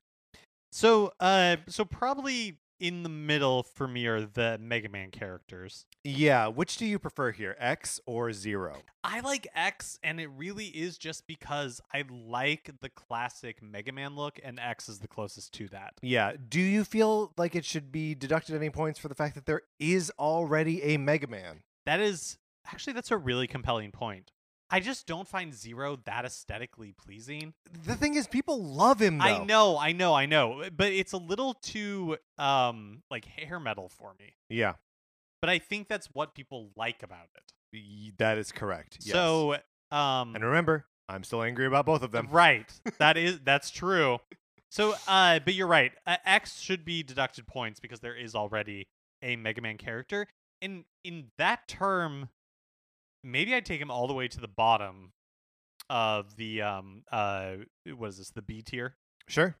so, uh, so probably in the middle for me are the Mega Man characters. Yeah, which do you prefer here, X or Zero? I like X, and it really is just because I like the classic Mega Man look, and X is the closest to that. Yeah, do you feel like it should be deducted any points for the fact that there is already a Mega Man? That is actually that's a really compelling point. I just don't find Zero that aesthetically pleasing. The thing is, people love him. Though. I know, I know, I know, but it's a little too um like hair metal for me. Yeah, But I think that's what people like about it. that is correct. Yes. So, um and remember, I'm still angry about both of them. Right. That is that's true. So, uh, but you're right. Uh, X should be deducted points because there is already a Mega Man character, and in that term, maybe I'd take him all the way to the bottom of the um uh what is this the B tier, Sure.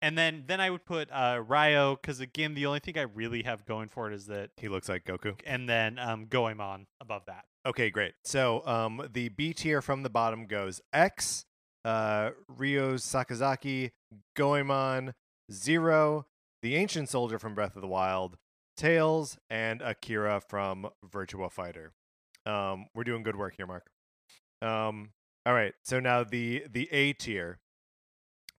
and then then I would put uh Ryo because again the only thing I really have going for it is that, He looks like Goku. and then um Goemon above that. Okay, great. So um, the B tier from the bottom goes X, uh, Ryo Sakazaki, Goemon, Zero, the Ancient Soldier from Breath of the Wild, Tails, and Akira from Virtua Fighter. Um, we're doing good work here, Mark. Um, all right. So now the the A tier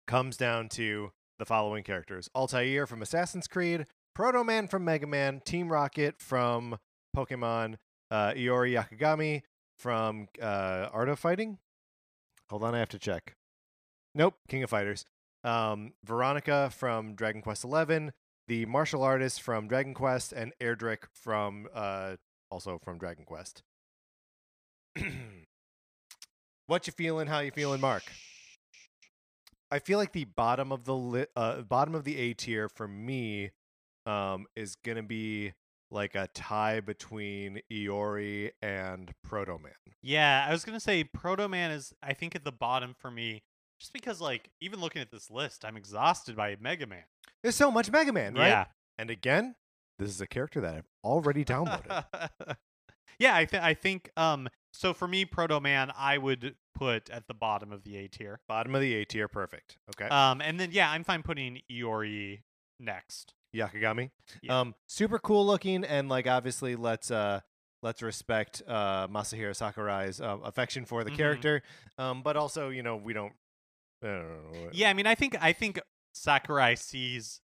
comes down to the following characters: Altair from Assassin's Creed, Proto Man from Mega Man, Team Rocket from Pokemon, uh, Iori Yakagami from uh, Art of Fighting. Hold on, I have to check. Nope, King of Fighters. Um, Veronica from Dragon Quest XI, the martial artist from Dragon Quest, and Erdrick from uh, also from Dragon Quest. what you feeling? How you feeling, Mark? I feel like the bottom of the li- uh, bottom of the A tier for me um, is gonna be like a tie between Iori and Proto Man. Yeah, I was gonna say Proto Man is I think at the bottom for me, just because like even looking at this list, I'm exhausted by Mega Man. There's so much Mega Man, right? Yeah. And again, this is a character that I've already downloaded. yeah, I think I think um so for me, Proto Man I would put at the bottom of the A tier. bottom of the A tier, perfect. Okay. Um and then yeah, I'm fine putting Iori next. Yakagami. Yeah. Um, super cool looking, and like obviously let's uh let's respect uh Masahiro Sakurai's uh, affection for the Mhm. character. Um, but also you know we don't. I don't know. Yeah, I mean I think I think Sakurai sees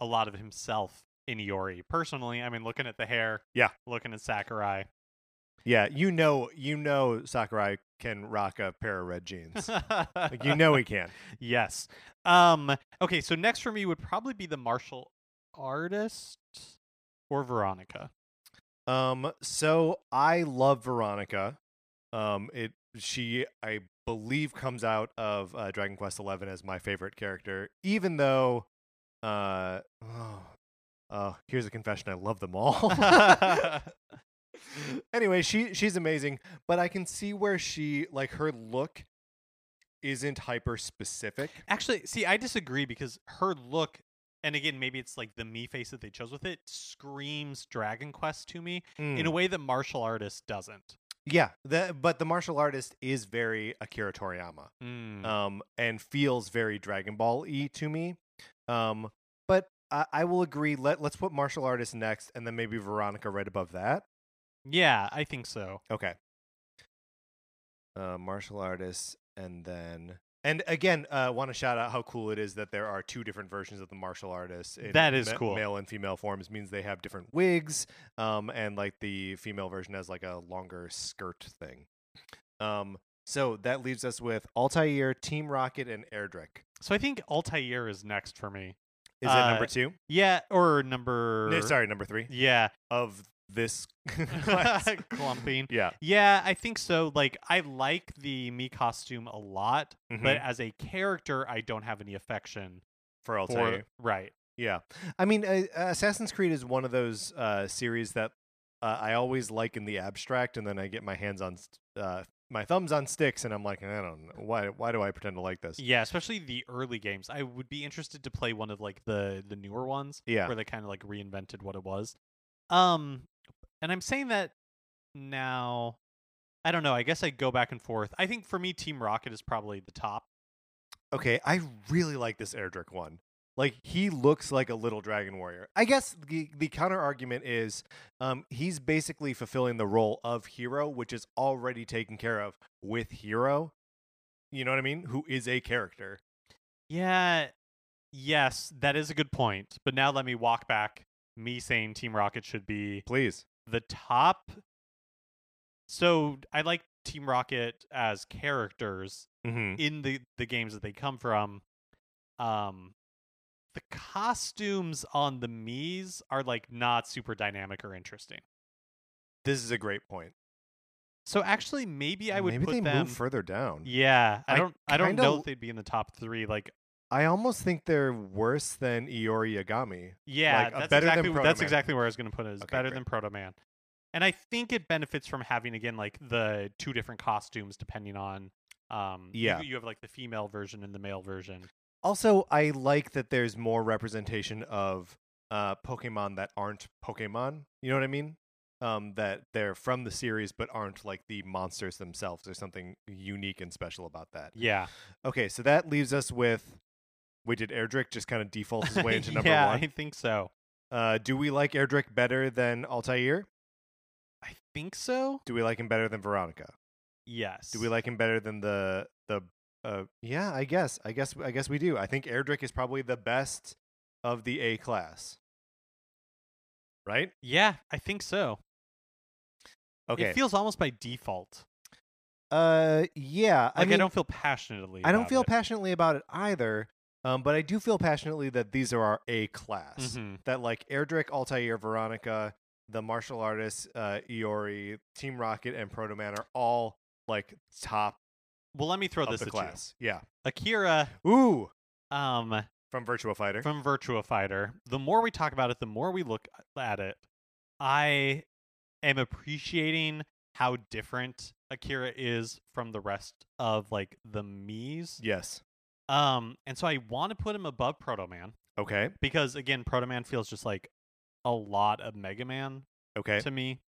a lot of himself in Iori. Personally, I mean looking at the hair, Yeah. looking at Sakurai. Yeah, you know, you know, Sakurai can rock a pair of red jeans. like you know he can. Yes. Um okay, so next for me would probably be the martial artist or Veronica. Um, so I love Veronica. Um, it she I believe comes out of uh, Dragon Quest Eleven as my favorite character, even though, uh, oh, oh, here's a confession: I love them all. anyway, she she's amazing, but I can see where she like her look isn't hyper specific. Actually, see, I disagree because her look and again, maybe it's like the Mii face that they chose with it screams Dragon Quest to me in a way that martial artist doesn't. yeah, the, but the martial artist is very Akira Toriyama. Mm. um, and feels very Dragon Ball y to me. Um, but I, I will agree. Let Let's put martial artist next, and then maybe Veronica right above that. Yeah, I think so. Okay. Uh, martial artists, and then and again, uh, want to shout out how cool it is that there are two different versions of the martial artists. In That is ma- cool. Male and female forms means they have different wigs. Um, and like the female version has like a longer skirt thing. Um, so that leaves us with Altair, Team Rocket, and Erdrick. So I think Altair is next for me. Is Uh, it number two? Yeah, or number No, sorry, number three Yeah. of this. Clumping. yeah. Yeah, I think so. Like I like the Mii costume a lot, but Mhm. as a character I don't have any affection for Altair. right. Yeah. I mean, uh, Assassin's Creed is one of those uh, series that uh, I always like in the abstract, and then I get my hands on st- uh, my thumbs on sticks, and I'm like, I don't know why. Why do I pretend to like this? Yeah, especially the early games. I would be interested to play one of like the the newer ones Yeah. where they kind of like reinvented what it was. Um and I'm saying that now I don't know. I guess I go back and forth. I think for me Team Rocket is probably the top. Okay, I really like this Erdrick one. Like he looks like a little dragon warrior. I guess the the counter argument is um, he's basically fulfilling the role of hero, which is already taken care of with hero. You know what I mean? Who is a character? Yeah. Yes, that is a good point. But now let me walk back. Me saying Team Rocket should be Please. The top. So I like Team Rocket as characters Mm-hmm. in the the games that they come from. Um, the costumes on the Mii's are like not super dynamic or interesting. This is a great point. So actually, maybe I would Maybe put they them. move further down. yeah, I I don't. I don't know if they'd be in the top three. Like, I almost think they're worse than Iori Yagami. yeah, Like, uh, that's better exactly that's exactly where I was going to put it. Is Okay, better great. than Proto Man, and I think it benefits from having again like the two different costumes depending on. Um, you- Yeah. you, have like the female version and the male version. Also, I like that there's more representation of uh, Pokemon that aren't Pokemon. You know what I mean? Um, that they're from the series but aren't like the monsters themselves. There's something unique and special about that. Yeah, Okay, so that leaves us with. Wait, did Erdrick just kind of default his way into number yeah, one? I think so. Uh, do we like Erdrick better than Altair? I think so. Do we like him better than Veronica? Yes. Do we like him better than the the? Uh, yeah, I guess. I guess. I guess we do. I think Erdrick is probably the best of the A class. Right? Yeah, I think so. Okay. It feels almost by default. uh, yeah. Like I I, don't feel passionately. I don't feel it. passionately about it either. Um, but I do feel passionately that these are our A class. Mhm. That like Erdrick, Altair, Veronica, the martial artists, uh, Iori, Team Rocket, and Proto Man are all like top Well, let me throw this at class. Yeah. Akira, Ooh, um, from Virtua Fighter. from Virtua Fighter. The more we talk about it, the more we look at it. I am appreciating how different Akira is from the rest of like the Mii's. yes. Um, and so I want to put him above Proto Man Okay. because again, Proto Man feels just like a lot of Mega Man Okay. to me.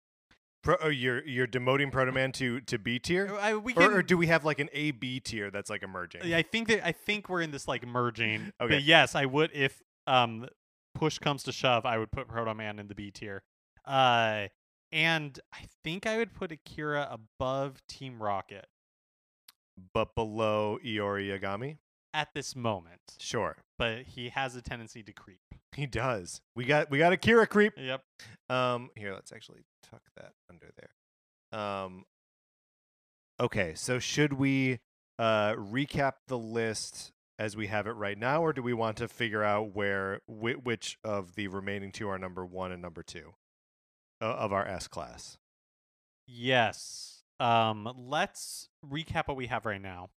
Pro, oh, you're you're demoting Proto Man to to B tier, I, we or, or do we have like an A B tier that's like emerging? I think that I think we're in this like merging. Okay. But yes, I would if um push comes to shove, I would put Proto Man in the B tier. Uh and I think I would put Akira above Team Rocket But below Iori Yagami. At this moment. Sure. But he has a tendency to creep. He does. We got we got Akira creep. Yep. Um, here, let's actually tuck that under there. Um, okay, so should we uh, recap the list as we have it right now, or do we want to figure out where whi which of the remaining two are number one and number two uh, of our S class? Yes. Um let's recap what we have right now.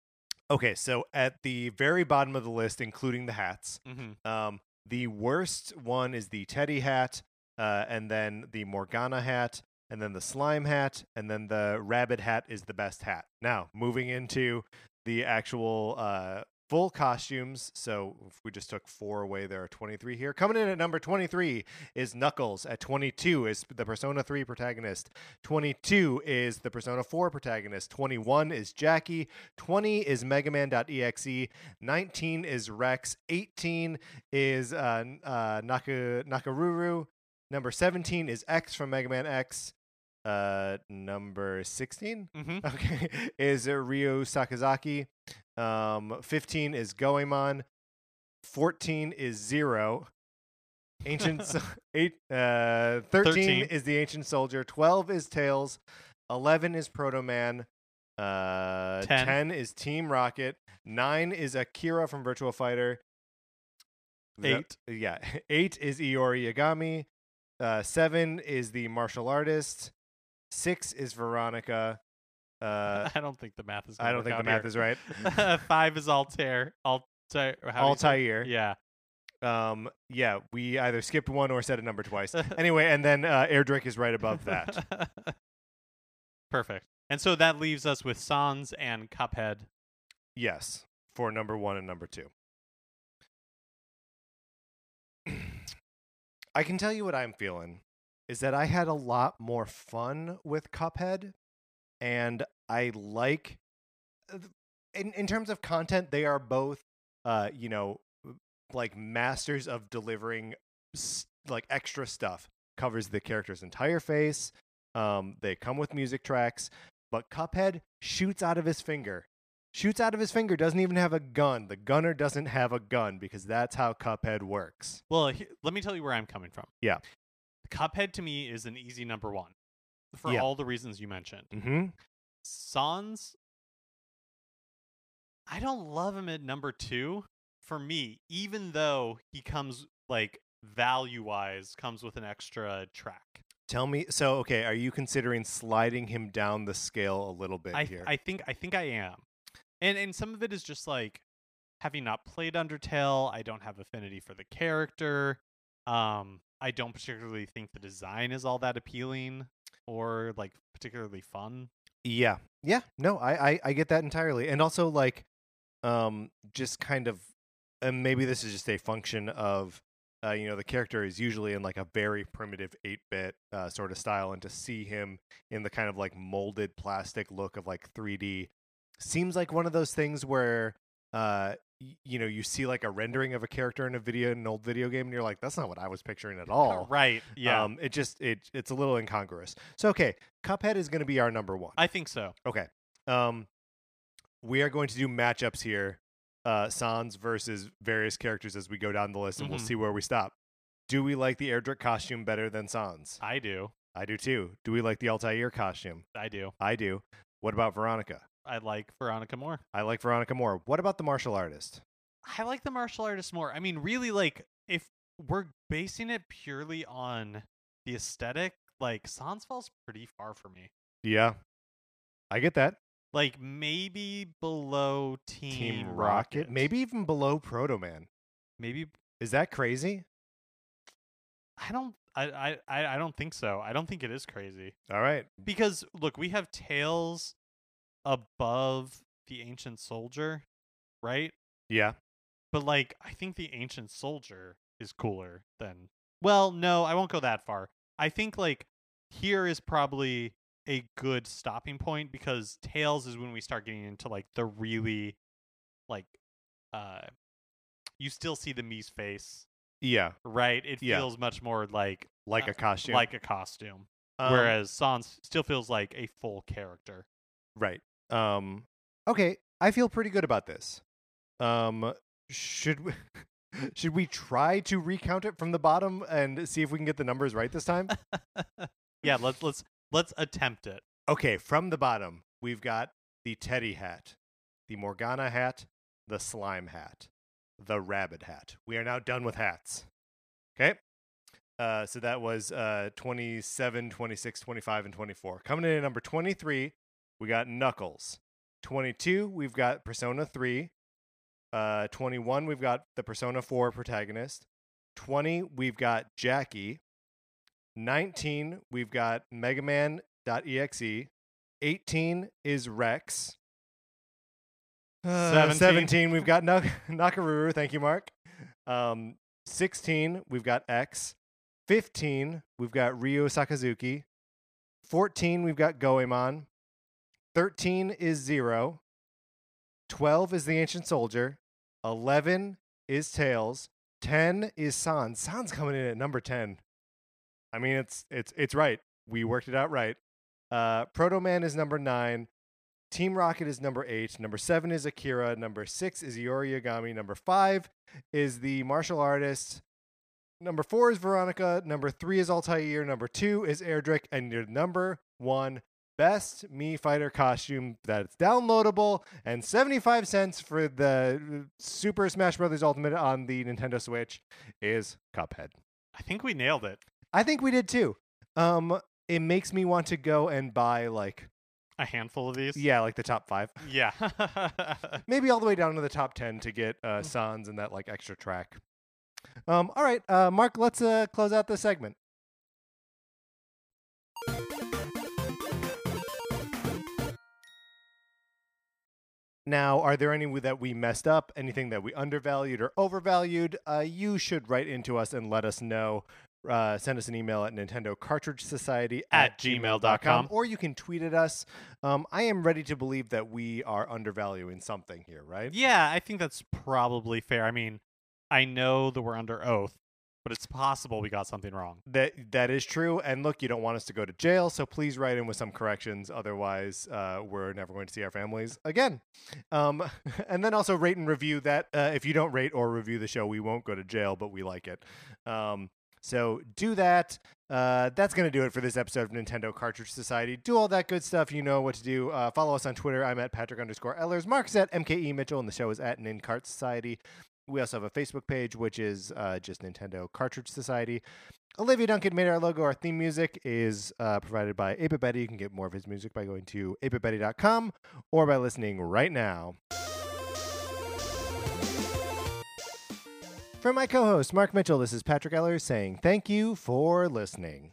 Okay, so at the very bottom of the list, including the hats, Mm-hmm. Um, the worst one is the Teddy hat, uh, and then the Morgana hat, and then the slime hat, and then the rabbit hat is the best hat. Now, moving into the actual uh, full costumes. So if we just took four away, there are 23 here. Coming in at number 23 is Knuckles. At 22 is the Persona 3 protagonist. 22 is the Persona 4 protagonist. 21 is Jackie. 20 is Mega Man.exe. 19 is Rex. 18 is uh, uh, Naka, Nakoruru. Number 17 is X from Mega Man X. Uh, number 16 Mm-hmm. okay, is Ryo Sakazaki. Um, 15 is Goemon. 14 is Zero. Ancient so- eight, uh, 13, 13. is the Ancient Soldier. 12 is Tails. 11 is Proto Man. Uh, 10. 10 is Team Rocket. 9 is Akira from Virtua Fighter. That- yeah. 8 is Iori Yagami. Uh, 7 is the martial artist. 6 is Veronica. Uh, I don't think the math is. I don't think the math is right. Five is Altair. Altair. how do you say- Altair. Yeah. Um, yeah, we either skipped one or said a number twice. anyway, and then uh, Erdrick is right above that. Perfect. And so that leaves us with Sans and Cuphead. yes, for number one and number two. I can tell you what I'm feeling is that I had a lot more fun with Cuphead, and I like, uh, in in terms of content, they are both, uh, you know, like masters of delivering like extra stuff. Covers the character's entire face. Um, they come with music tracks, but Cuphead shoots out of his finger. Shoots out of his finger, doesn't even have a gun. The gunner doesn't have a gun because that's how Cuphead works. Well, he, let me tell you where I'm coming from. Yeah. Cuphead to me is an easy number one for Yeah. all the reasons you mentioned. Mm-hmm. Sans, I don't love him at number two for me, even though he comes like value wise, comes with an extra track. Tell me, so okay, are you considering sliding him down the scale a little bit I, here? I think I think I am, and and some of it is just like having not played Undertale, I don't have affinity for the character. Um, I don't particularly think the design is all that appealing or like particularly fun. Yeah. Yeah. No, I, I, I get that entirely. And also like um just kind of and maybe this is just a function of uh, you know, the character is usually in like a very primitive 8 bit uh, sort of style, and to see him in the kind of like molded plastic look of like 3D seems like one of those things where uh you know you see like a rendering of a character in a video in an old video game and you're like that's not what i was picturing at all right? Yeah, um it just it it's a little incongruous so okay cuphead is going to be our number one I think so. Okay. Um, we are going to do matchups here, uh, Sans versus various characters as we go down the list, and we'll Mhm. see where we stop. Do we like the Erdrick costume better than Sans? I do. I do too. Do we like the Altair costume? I do. I do. What about Veronica? I like Veronica more. I like Veronica more. What about the martial artist? I like the martial artist more. I mean, really, like if we're basing it purely on the aesthetic, like Sans falls pretty far for me. Yeah, I get that. Like maybe below Team, Team Rocket, maybe even below Proto Man. maybe Is that crazy? I don't. I I I don't think so. I don't think it is crazy All right. because look, we have Tails above the Ancient Soldier, right? Yeah. But like, I think the Ancient Soldier is cooler than. Well, no, I won't go that far. I think like here is probably a good stopping point because Tails is when we start getting into like the really, like, uh, you still see the Mii's face, Yeah. right? It Yeah. feels much more like Like Uh, a costume. like a costume, Um, whereas Sans still feels like a full character. Right. Um okay, I feel pretty good about this. Um should we should we try to recount it from the bottom and see if we can get the numbers right this time? yeah, let's let's let's attempt it. okay, from the bottom, we've got the Teddy hat, the Morgana hat, the slime hat, the rabbit hat. We are now done with hats. Okay? Uh, so that was uh, 27, 26, 25, and 24. Coming in at number 23, we got Knuckles. 22, we've got Persona 3. Uh, 21, we've got the Persona 4 protagonist. 20, we've got Jackie. 19, we've got Mega Man.exe. 18 is Rex. Uh, 17. 17, we've got Nak- Nakoruru. Thank you, Mark. Um, 16, we've got X. 15, we've got Ryo Sakazuki. 14, we've got Goemon. 13 is Zero. 12 is the Ancient Soldier. 11 is Tails. 10 is Sans. Sans coming in at number 10. I mean, it's it's it's right. We worked it out right. Uh, Proto Man is number nine. Team Rocket is number eight. Number seven is Akira. Number six is Iori Yagami. Number five is the martial artist. Number four is Veronica. Number three is Altair. Number two is Erdrick. And your number one best Mii Fighter costume that's downloadable and 75 cents for the uh, Super Smash Bros. Ultimate on the Nintendo Switch is Cuphead. I think we nailed it. I think we did too. Um, it makes me want to go and buy like A handful of these. yeah, like the top five, Yeah. maybe all the way down to the top ten to get uh, Sans and that like extra track. Um, all right, uh, Mark, let's uh, close out this segment. Now, are there any that we messed up? Anything that we undervalued or overvalued? Uh, you should write into us and let us know. Uh, send us an email at Nintendo Cartridge Society At gmail.com. or you can tweet at us. Um, I am ready to believe that we are undervaluing something here, right? yeah, I think that's probably fair. I mean, I know that we're under oath, but it's possible we got something wrong. That that is true. And look, you don't want us to go to jail, so please write in with some corrections. Otherwise, uh, we're never going to see our families again. Um, and then also rate and review that. Uh, if you don't rate or review the show, we won't go to jail, but we like it. Um, so do that. Uh, that's going to do it for this episode of Nintendo Cartridge Society. Do all that good stuff. You know what to do. Uh, follow us on Twitter. I'm at Patrick underscore Ellers. Mark's at MKE Mitchell, and the show is at Nincart Society. We also have a Facebook page, which is uh, just Nintendo Cartridge Society. Olivia Duncan made our logo. Our theme music is uh, provided by 8 Betty. You can get more of his music by going to 8bitbetty.com or by listening right now. From my co host, Mark Mitchell, this is Patrick Eller saying thank you for listening.